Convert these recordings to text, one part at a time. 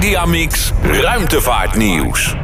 Mediamix Ruimtevaartnieuws.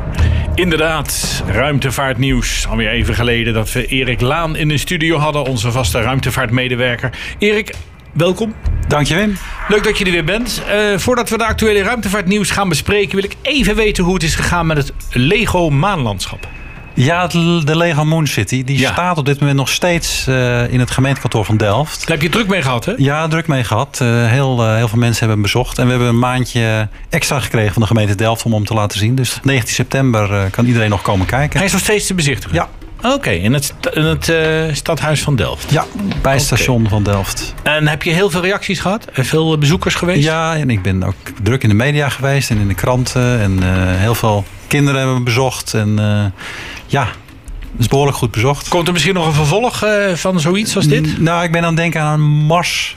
Inderdaad, ruimtevaartnieuws. Alweer even geleden dat we Erik Laan in de studio hadden, onze vaste ruimtevaartmedewerker. Erik, welkom. Dank je, Wim. Leuk dat je er weer bent. Uh, voordat we de actuele ruimtevaartnieuws gaan bespreken, wil ik even weten hoe het is gegaan met het Lego maanlandschap. Ja, de Lego Moon City. Die ja. staat op dit moment nog steeds uh, in het gemeentekantoor van Delft. Daar heb je druk mee gehad, hè? Ja, druk mee gehad. Uh, heel, uh, heel veel mensen hebben hem bezocht. En we hebben een maandje extra gekregen van de gemeente Delft om hem te laten zien. Dus 19 september kan iedereen nog komen kijken. Hij is nog steeds te bezichtigen? Ja. Oké, in het, in het stadhuis van Delft? Ja, bij het station van Delft. En heb je heel veel reacties gehad? En veel bezoekers geweest? Ja, en ik ben ook druk in de media geweest en in de kranten. En heel veel kinderen hebben bezocht. En ja, is behoorlijk goed bezocht. Komt er misschien nog een vervolg uh, van zoiets als dit? nou, ik ben aan het denken aan Mars.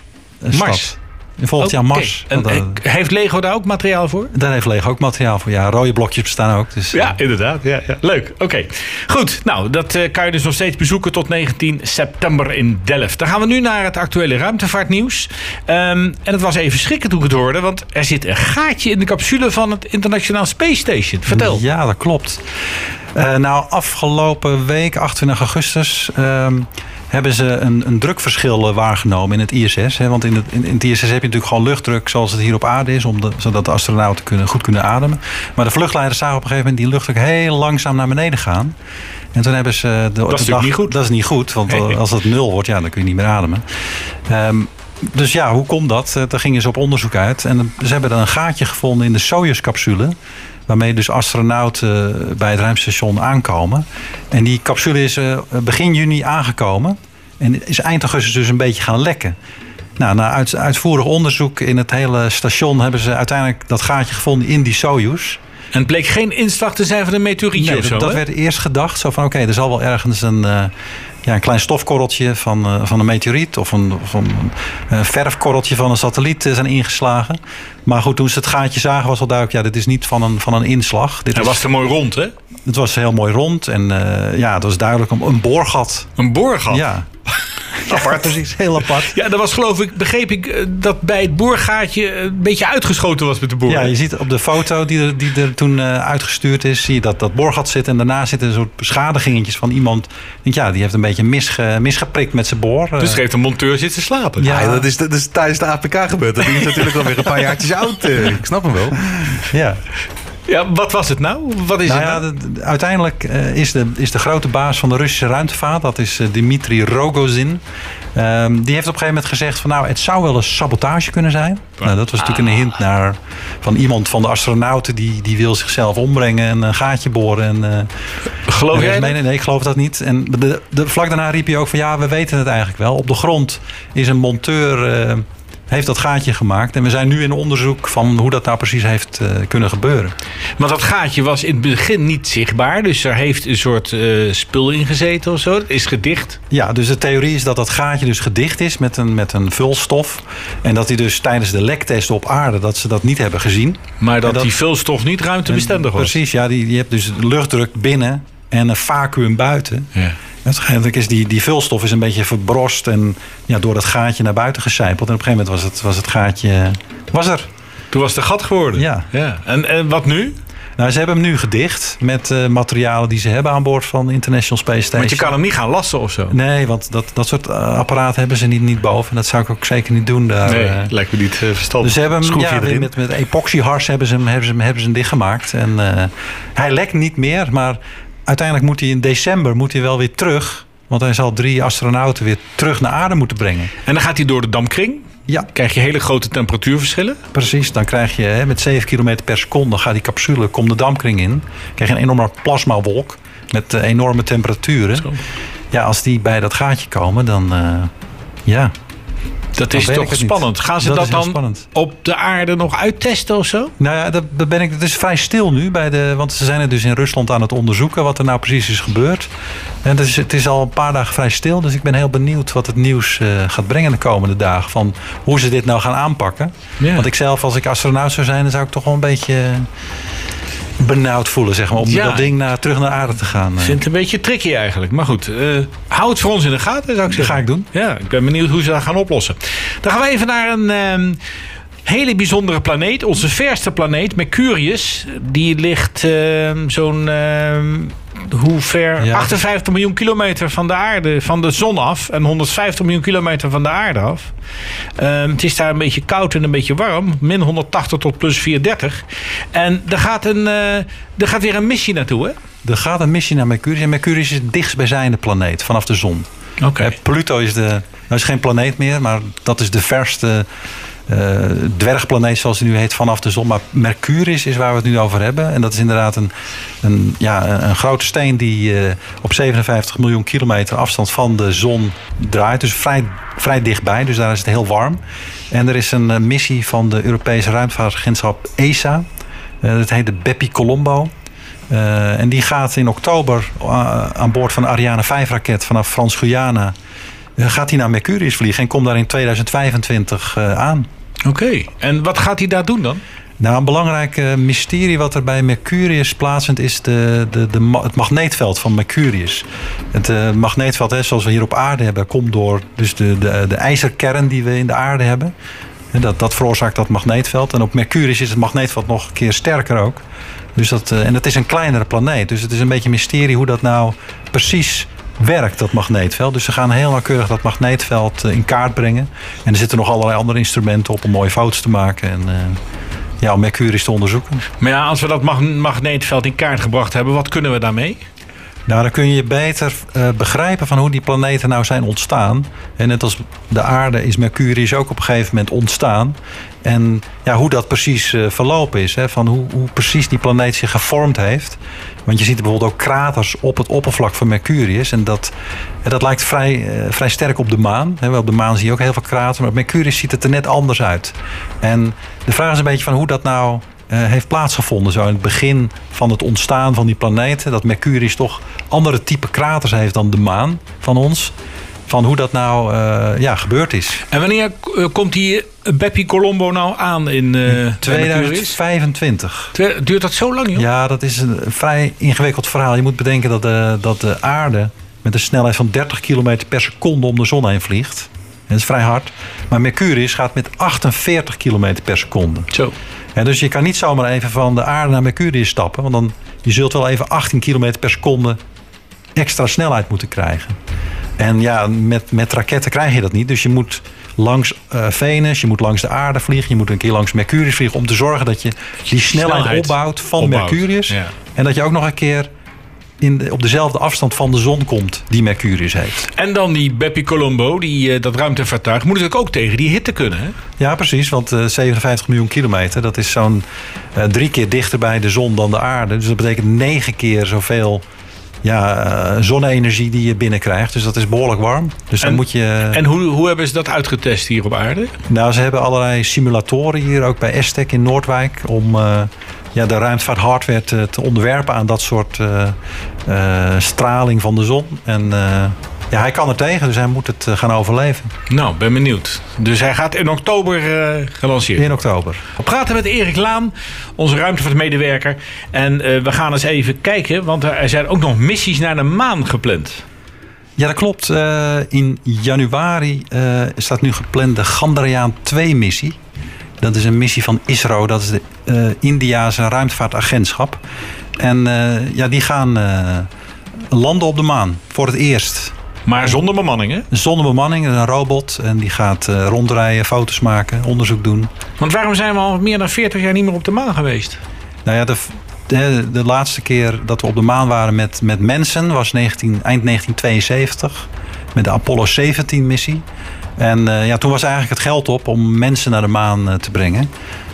Mars. Volgend jaar Mars. En, heeft Lego daar ook materiaal voor? Daar heeft Lego ook materiaal voor. Ja, rode blokjes bestaan ook. Dus, ja, inderdaad. Ja, ja. Leuk. Oké. Goed. Nou, dat uh, kan je dus nog steeds bezoeken tot 19 september in Delft. Dan gaan we nu naar het actuele ruimtevaartnieuws. Um, en het was even schrikken toen ik het hoorde. Want er zit een gaatje in de capsule van het Internationaal Space Station. Vertel. Ja, dat klopt. Uh, nou, afgelopen week, 28 augustus... Um, hebben ze een, een drukverschil eh, waargenomen in het ISS. Hè? Want in het, in, het ISS heb je natuurlijk gewoon luchtdruk zoals het hier op aarde is, om de, zodat de astronauten kunnen, goed kunnen ademen. Maar de vluchtleiders zagen op een gegeven moment die luchtdruk heel langzaam naar beneden gaan. En toen hebben ze. De, dat is niet goed. Dat is niet goed, want als het nul wordt, ja, dan kun je niet meer ademen. Um, dus ja, hoe komt dat? Eh, daar gingen ze op onderzoek uit. En ze hebben dan een gaatje gevonden in de Soyuz-capsule. Waarmee dus astronauten bij het ruimtestation aankomen. En die capsule is eh, begin juni aangekomen. En is eind augustus dus een beetje gaan lekken. Nou, na uitvoerig onderzoek in het hele station hebben ze uiteindelijk dat gaatje gevonden in die Soyuz. En het bleek geen inslag te zijn van een meteorietje nee, of zo, Dat werd eerst gedacht. Zo van, oké, er zal wel ergens een, uh, ja, een klein stofkorreltje van, uh, van een meteoriet... of een, of een verfkorreltje van een satelliet zijn ingeslagen. Maar goed, toen ze het gaatje zagen was al duidelijk... ja, dit is niet van een, van een inslag. Dit Hij was er mooi rond, hè? Het was heel mooi rond. En ja, het was duidelijk een, een boorgat. Een boorgat? Ja. Apart. Precies, heel apart. Ja, dat was geloof ik, begreep ik, eh, dat bij het boorgaatje een beetje uitgeschoten was met de boor. Ja, je ziet op de foto die er, die er toen uh, uitgestuurd is, zie je dat dat boorgat zit. En daarna zitten een soort beschadigingjes van iemand. Denk, ja, die heeft een beetje misge, misgeprikt met zijn boor. Dus heeft een monteur zitten slapen. Ja, ja dat, is, dat is tijdens de APK gebeurd. Dat is natuurlijk alweer een paar jaartjes oud. Ik snap hem wel. Ja. Ja, wat was het nou? Wat is nou het ja, nou? de, uiteindelijk uh, is, de, is de grote baas van de Russische ruimtevaart, dat is uh, Dmitri Rogozin. Um, die heeft op een gegeven moment gezegd van nou, het zou wel een sabotage kunnen zijn. Nou, dat was natuurlijk een hint naar van iemand van de astronauten die, die wil zichzelf ombrengen en een gaatje boren. En, uh, geloof jij nee, nee, nee, ik geloof dat niet. En de, de, vlak daarna riep hij ook van ja, we weten het eigenlijk wel. Op de grond is een monteur heeft dat gaatje gemaakt. En we zijn nu in onderzoek van hoe dat nou precies heeft uh, kunnen gebeuren. Want dat gaatje was in het begin niet zichtbaar. Dus er heeft een soort uh, spul in gezeten of zo. Het is gedicht. Ja, dus de theorie is dat dat gaatje dus gedicht is met een, met een vulstof. En dat die dus tijdens de lektest op aarde dat ze dat niet hebben gezien. Maar dat, dat die vulstof niet ruimtebestendig was. Precies, ja. Die, je hebt dus luchtdruk binnen en een vacuüm buiten. Ja. Uiteindelijk is die, die vulstof is een beetje verbrost en ja, door dat gaatje naar buiten gecijpeld. En op een gegeven moment was het, was het gaatje was er. Toen was het gat geworden. Ja. ja. En, en wat nu? Nou, ze hebben hem nu gedicht met uh, materialen die ze hebben aan boord van International Space Station. Want je kan hem niet gaan lassen of zo? Nee, want dat, dat soort uh, apparaten hebben ze niet, niet boven. En dat zou ik ook zeker niet doen daar. Nee, uh, lijkt me niet verstandig. Dus ze hebben hem ja, met, met epoxyhars hebben ze hem, hebben ze hem, hebben ze hem dichtgemaakt. En hij lekt niet meer, maar uiteindelijk moet hij in december moet hij wel weer terug. Want hij zal drie astronauten weer terug naar aarde moeten brengen. En dan gaat hij door de dampkring? Ja. Krijg je hele grote temperatuurverschillen? Precies, dan krijg je hè, met 7 km per seconde gaat die capsule, komt de dampkring in. krijg je een enorme plasmawolk met uh, enorme temperaturen. Zo. Ja, als die bij dat gaatje komen, dan uh, ja, dat is toch spannend. Niet. Gaan ze dat, dat dan spannend. op de aarde nog uittesten of zo? Nou ja, dat ben ik. Het is vrij stil nu. Bij de, want ze zijn er dus in Rusland aan het onderzoeken wat er nou precies is gebeurd. En het is, het is al een paar dagen vrij stil. Dus ik ben heel benieuwd wat het nieuws uh, gaat brengen de komende dagen. Van hoe ze dit nou gaan aanpakken. Ja. Want ik zelf, als ik astronaut zou zijn, dan zou ik toch wel een beetje benauwd voelen, zeg maar, om ja. dat ding naar, terug naar aarde te gaan. Ik vind het een beetje tricky eigenlijk. Maar goed, uh, hou het voor ons in de gaten, zou ik zeggen. Dat ga ik doen. Ja, ik ben benieuwd hoe ze dat gaan oplossen. Dan gaan we even naar een... Uh, hele bijzondere planeet. Onze verste planeet, Mercurius. Die ligt ehm, zo'n... ehm, hoe ver? Ja. 58 miljoen kilometer van de aarde, van de zon af. En 150 miljoen kilometer van de aarde af. Ehm, het is daar een beetje koud en een beetje warm. Min 180 tot plus 430. En er gaat, een, eh, er gaat weer een missie naartoe, hè? Er gaat een missie naar Mercurius. En Mercurius is het dichtstbijzijnde planeet vanaf de zon. Oké. Pluto is, de, nou is geen planeet meer, maar dat is de verste dwergplaneet zoals die nu heet vanaf de zon. Maar Mercurius is waar we het nu over hebben. En dat is inderdaad een, een, ja, een, grote steen die eh, op 57 miljoen kilometer afstand van de zon draait. Dus vrij, vrij dichtbij, dus daar is het heel warm. En er is een eh, missie van de Europese ruimtevaartagentschap ESA. Eh, dat heet de Bepi Colombo. Eh, en die gaat in oktober eh, aan boord van de Ariane 5-raket vanaf Frans-Guyana. eh, gaat hij naar Mercurius vliegen en komt daar in 2025 eh, aan. Oké. En wat gaat hij daar doen dan? Nou, een belangrijk mysterie wat er bij Mercurius plaatsvindt is de, de, de, het magneetveld van Mercurius. Het eh, magneetveld, hè, zoals we hier op aarde hebben, komt door dus de, de, de ijzerkern die we in de aarde hebben. En dat, dat veroorzaakt dat magneetveld. En op Mercurius is het magneetveld nog een keer sterker ook. Dus dat, eh, en het is een kleinere planeet. Dus het is een beetje een mysterie hoe dat nou precies werkt, dat magneetveld. Dus ze gaan heel nauwkeurig dat magneetveld eh, in kaart brengen. En er zitten nog allerlei andere instrumenten op om mooie foto's te maken. En, eh, ja, om Mercurius te onderzoeken. Maar ja, als we dat mag- magneetveld in kaart gebracht hebben, wat kunnen we daarmee? Nou, dan kun je beter eh, begrijpen van hoe die planeten nou zijn ontstaan. En net als de aarde is Mercurius ook op een gegeven moment ontstaan. En ja, hoe dat precies eh, verlopen is. Hè? Van hoe, hoe precies die planeet zich gevormd heeft. Want je ziet bijvoorbeeld ook kraters op het oppervlak van Mercurius. En dat, en dat lijkt vrij, eh, vrij sterk op de maan. Hè? Op de maan zie je ook heel veel kraters. Maar op Mercurius ziet het er net anders uit. En de vraag is een beetje van hoe dat nou eh, heeft plaatsgevonden. Zo in het begin van het ontstaan van die planeten. Dat Mercurius toch andere type kraters heeft dan de maan van ons. Van hoe dat nou eh, ja, gebeurd is. En wanneer eh, komt die eh, Bepi Colombo nou aan in eh Mercurius? 2025. Twe- Duurt dat zo lang, joh? Ja, dat is een vrij ingewikkeld verhaal. Je moet bedenken dat de, dat de aarde met een snelheid van 30 km per seconde om de zon heen vliegt. Dat is vrij hard. Maar Mercurius gaat met 48 km per seconde. Zo. Ja, dus je kan niet zomaar even van de aarde naar Mercurius stappen. Want dan je zult wel even 18 km per seconde extra snelheid moeten krijgen. En ja, met, met raketten krijg je dat niet. Dus je moet langs eh, Venus, je moet langs de aarde vliegen... je moet een keer langs Mercurius vliegen... om te zorgen dat je die snelheid, Snelheid opbouwt van opbouwt, Mercurius. ja. En dat je ook nog een keer in de, op dezelfde afstand van de zon komt... die Mercurius heeft. En dan die Bepi Colombo, die, eh, dat ruimtevaartuig, moet natuurlijk ook tegen die hitte kunnen, hè? Ja, precies. Want eh, 57 miljoen kilometer, dat is zo'n eh, drie keer dichter bij de zon dan de aarde. Dus dat betekent negen keer zoveel ja, eh, zonne-energie die je binnenkrijgt. Dus dat is behoorlijk warm. Dus dan En- moet je. En hoe, hoe hebben ze dat uitgetest hier op aarde? Nou, ze hebben allerlei simulatoren hier, ook bij Estec in Noordwijk. Om eh, ja, de ruimtevaarthardware te, te onderwerpen aan dat soort eh, eh, straling van de zon. En eh, ja, hij kan er tegen, dus hij moet het gaan overleven. Nou, ben benieuwd. Dus hij gaat in oktober gelanceerd. In oktober. We praten met Erik Laan, onze ruimtevaartmedewerker. En we gaan eens even kijken, want er zijn ook nog missies naar de maan gepland. Ja, dat klopt. In januari staat nu gepland de Chandrayaan 2-missie. Dat is een missie van ISRO, dat is de eh Indiase ruimtevaartagentschap. En eh, ja, die gaan eh, landen op de maan voor het eerst. Maar zonder bemanning, hè? Zonder bemanning, een robot. En die gaat rondrijden, foto's maken, onderzoek doen. Want waarom zijn we al meer dan 40 jaar niet meer op de maan geweest? Nou ja, de, de, de laatste keer dat we op de maan waren met, met mensen was 19, eind 1972. Met de Apollo 17 missie. En eh, ja, toen was eigenlijk het geld op om mensen naar de maan eh, te brengen.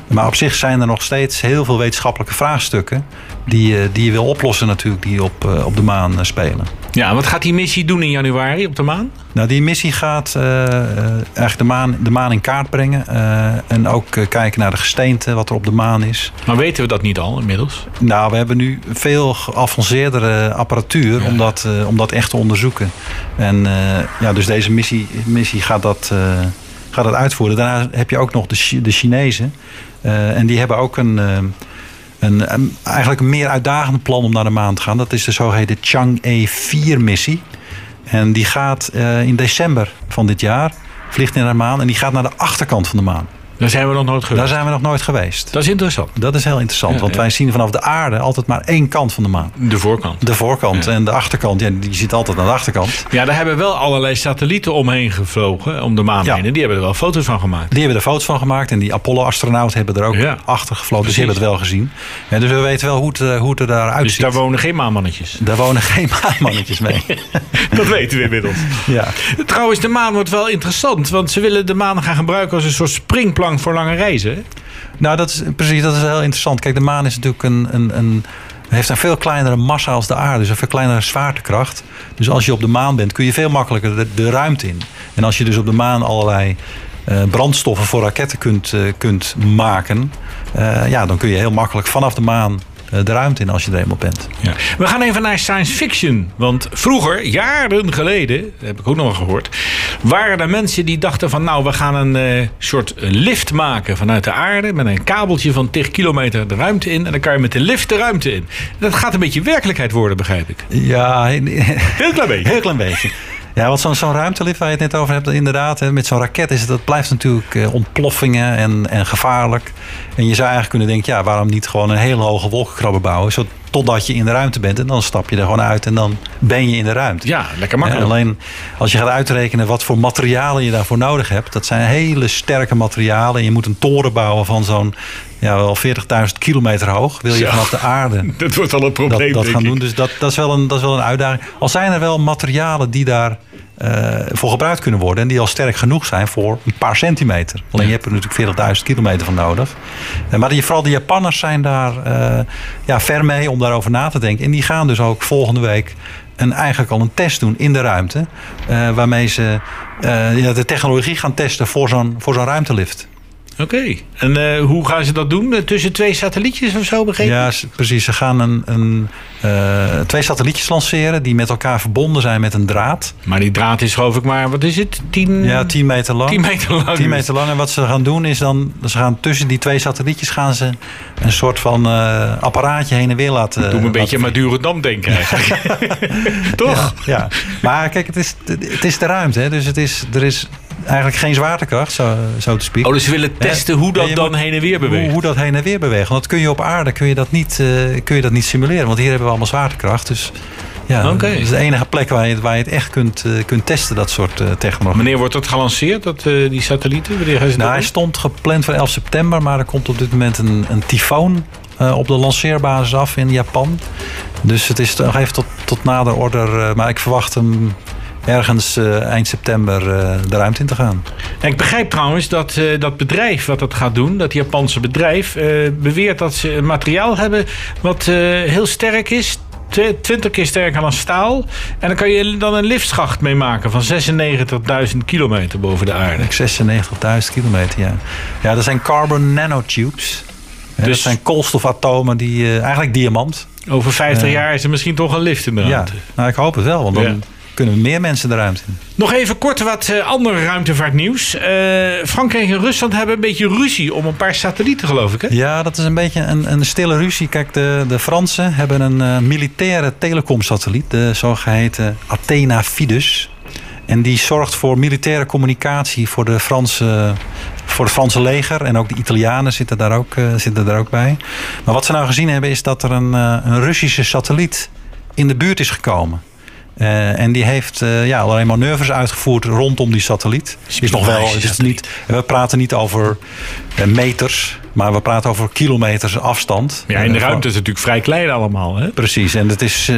Maar op zich zijn er nog steeds heel veel wetenschappelijke vraagstukken. Die, eh, die je wil oplossen natuurlijk, die op, eh, op de maan eh, spelen. Ja, wat gaat die missie doen in januari op de maan? Nou, die missie gaat eigenlijk de maan, de maan in kaart brengen. en ook kijken naar de gesteente, wat er op de maan is. Maar weten we dat niet al inmiddels? Nou, we hebben nu veel geavanceerdere apparatuur om, dat, om dat echt te onderzoeken. En ja, dus deze missie, missie gaat, dat, gaat dat uitvoeren. Daarna heb je ook nog de, de Chinezen. Eh, en die hebben ook een, eh, een, een- eigenlijk een meer uitdagend plan om naar de maan te gaan. Dat is de zogeheten Chang'e 4-missie. En die gaat eh, in december van dit jaar, vliegt naar de maan en die gaat naar de achterkant van de maan. Daar zijn we nog nooit Daar geweest. zijn we nog nooit geweest. Dat is interessant. Dat is heel interessant, Ja, want ja. wij zien vanaf de aarde altijd maar één kant van de maan. De voorkant. De voorkant en de achterkant, ja, die zit altijd aan de achterkant. Ja, daar hebben wel allerlei satellieten omheen gevlogen, om de maan heen. En die hebben er wel foto's van gemaakt. Die hebben er foto's van gemaakt en die Apollo-astronauten hebben er ook achter gevlogen. Dus die hebben het wel gezien. Ja, dus we weten wel hoe het, eh, hoe het er daaruit Dus ziet. daar wonen geen maanmannetjes. Daar wonen geen maanmannetjes mee. Dat weten we inmiddels. ja. Trouwens, de maan wordt wel interessant. Want ze willen de maan gaan gebruiken als een soort springplank voor lange reizen. Nou, dat is precies, dat is heel interessant. Kijk, de maan is natuurlijk een, een, een, heeft een veel kleinere massa als de aarde. Dus een veel kleinere zwaartekracht. Dus als je op de maan bent, kun je veel makkelijker de, ruimte in. En als je dus op de maan allerlei eh, brandstoffen voor raketten kunt, eh, kunt maken... eh, ja, dan kun je heel makkelijk vanaf de maan de ruimte in als je er eenmaal bent. Ja. We gaan even naar science fiction. Want vroeger, jaren geleden, dat heb ik ook nog wel gehoord, waren er mensen die dachten van nou, we gaan een eh, soort lift maken vanuit de aarde met een kabeltje van 10 kilometer de ruimte in. En dan kan je met de lift de ruimte in. Dat gaat een beetje werkelijkheid worden, begrijp ik. Ja, Heel klein beetje. Heel klein beetje. Ja, want zo'n zo'n ruimtelift waar je het net over hebt, inderdaad, hè, met zo'n raket is het, dat blijft natuurlijk eh, ontploffingen en, en gevaarlijk. En je zou eigenlijk kunnen denken, ja, waarom niet gewoon een hele hoge wolkenkrabber bouwen, zo, totdat je in de ruimte bent en dan stap je er gewoon uit en dan ben je in de ruimte. Ja, lekker Ja, makkelijk. alleen als je gaat uitrekenen wat voor materialen je daarvoor nodig hebt, dat zijn hele sterke materialen. En je moet een toren bouwen van zo'n ja, wel 40.000 kilometer hoog. Wil je vanaf de aarde Dat wordt al een probleem, dat, dat gaan ik. doen. Dus dat, dat, is wel een, dat is wel een uitdaging. Al zijn er wel materialen die daar eh, voor gebruikt kunnen worden. En die al sterk genoeg zijn voor een paar centimeter. Alleen je hebt er natuurlijk 40.000 kilometer van nodig. Eh, maar die, vooral de Japanners zijn daar eh, ja, ver mee om daarover na te denken. En die gaan dus ook volgende week een, eigenlijk al een test doen in de ruimte. waarmee ze ja, de technologie gaan testen voor zo'n voor zo'n ruimtelift. Oké. En eh, hoe gaan ze dat doen? Tussen twee satellietjes of zo, begrepen? Ja, precies. Ze gaan een, een, eh, twee satellietjes lanceren die met elkaar verbonden zijn met een draad. Maar die draad is geloof ik maar, wat is het? 10 Ja, 10 meter lang. 10 meter lang. 10 meter lang. En wat ze gaan doen is dan, ze gaan tussen die twee satellietjes gaan ze een soort van eh, apparaatje heen en weer laten. Doe me een beetje aan Madurodam denken eigenlijk. Toch? Ja, ja. Maar kijk, het is, het is de ruimte. Hè? Dus het is, er is eigenlijk geen zwaartekracht, zo, zo te spreken. Oh, dus ze willen testen hoe dat dan moet- heen en weer beweegt. hoe dat heen en weer beweegt. Want dat kun je op aarde kun je dat niet, eh, kun je dat niet simuleren. Want hier hebben we allemaal zwaartekracht. Dus ja, Oké. dat is de enige plek waar je, waar je het echt kunt, eh, kunt testen, dat soort eh, technologie. Wanneer wordt dat gelanceerd, dat, die satellieten? Wanneer gaan ze Nou, hij stond gepland voor 11 september, maar er komt op dit moment een, een tyfoon op de lanceerbasis af in Japan. Dus het is nog even tot, tot nader order. eh, maar ik verwacht hem ergens eh, eind september eh, de ruimte in te gaan. En ik begrijp trouwens dat dat bedrijf wat dat gaat doen, dat Japanse bedrijf, beweert dat ze een materiaal hebben wat heel sterk is. tw- 20 keer sterker dan staal. En dan kan je dan een liftschacht mee maken van 96.000 kilometer boven de aarde. 96.000 kilometer, ja. Ja, dat zijn carbon nanotubes. Ja, Dus- dat zijn koolstofatomen die eh, eigenlijk diamant. Over 50 Ja. jaar is er misschien toch een lift in de Ja, ruimte. nou, ik hoop het wel, want dan Ja. kunnen we meer mensen de ruimte in. Nog even kort wat eh, ander ruimtevaartnieuws. Eh, Frankrijk en Rusland hebben een beetje ruzie om een paar satellieten, geloof ik. Hè? Ja, dat is een beetje een, een stille ruzie. Kijk, de, de Fransen hebben een eh, militaire telecomsatelliet, de zogeheten Athena Fidus. En die zorgt voor militaire communicatie voor, de Franse, voor het Franse leger. En ook de Italianen zitten daar ook, eh, zitten daar ook bij. Maar wat ze nou gezien hebben is dat er een, eh, een Russische satelliet in de buurt is gekomen. Eh, en die heeft eh, ja, allerlei manoeuvres uitgevoerd rondom die satelliet. Is nog wel, het is niet, we praten niet over meters, maar we praten over kilometers afstand. Ja, in de Eh, ruimte is het natuurlijk vrij klein allemaal. Hè? Precies, en het is eh,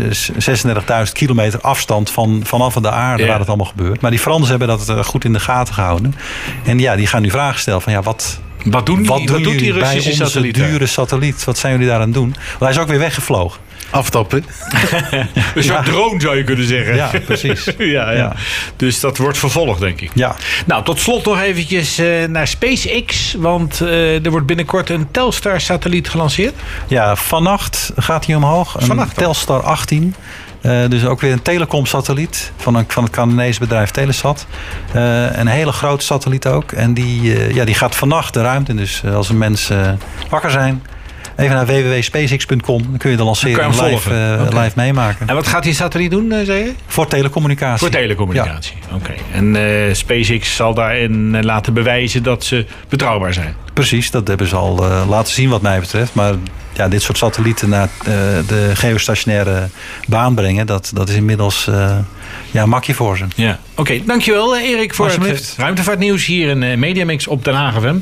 36.000 kilometer afstand van, vanaf de aarde Ja. waar het allemaal gebeurt. Maar die Fransen hebben dat eh, goed in de gaten gehouden. En ja, die gaan nu vragen stellen van ja, wat, Wat doen, die, wat wat doen doet die jullie bij Russische onze satelliet? dure satelliet? Wat zijn jullie daar aan het doen? Want hij is ook weer weggevlogen. Aftappen. Een soort drone zou je kunnen zeggen. Ja, precies. ja, ja. Dus dat wordt vervolgd, denk ik. Ja, Nou, tot slot nog eventjes eh, naar SpaceX. Want eh, er wordt binnenkort een Telstar-satelliet gelanceerd. Ja, vannacht gaat hij omhoog. Een Vannacht al? Telstar 18. Eh, dus ook weer een telecomsatelliet van, een, van het Canadese bedrijf Telesat. Een hele grote satelliet ook. En die, ja, die gaat vannacht de ruimte in. Dus als er mensen wakker zijn, even naar www.spacex.com. Dan kun je de lancering je live, eh, live meemaken. En wat gaat die satelliet doen, eh, zei je? Voor telecommunicatie. Voor telecommunicatie. Oké. En eh, SpaceX zal daarin laten bewijzen dat ze betrouwbaar zijn. Precies, dat hebben ze al laten zien wat mij betreft. Maar ja, dit soort satellieten naar de geostationaire baan brengen... dat, dat is inmiddels ja, een makje voor ze. Ja. Oké, dankjewel Erik voor het ruimtevaartnieuws hier in Mediamix op Den Haag FM.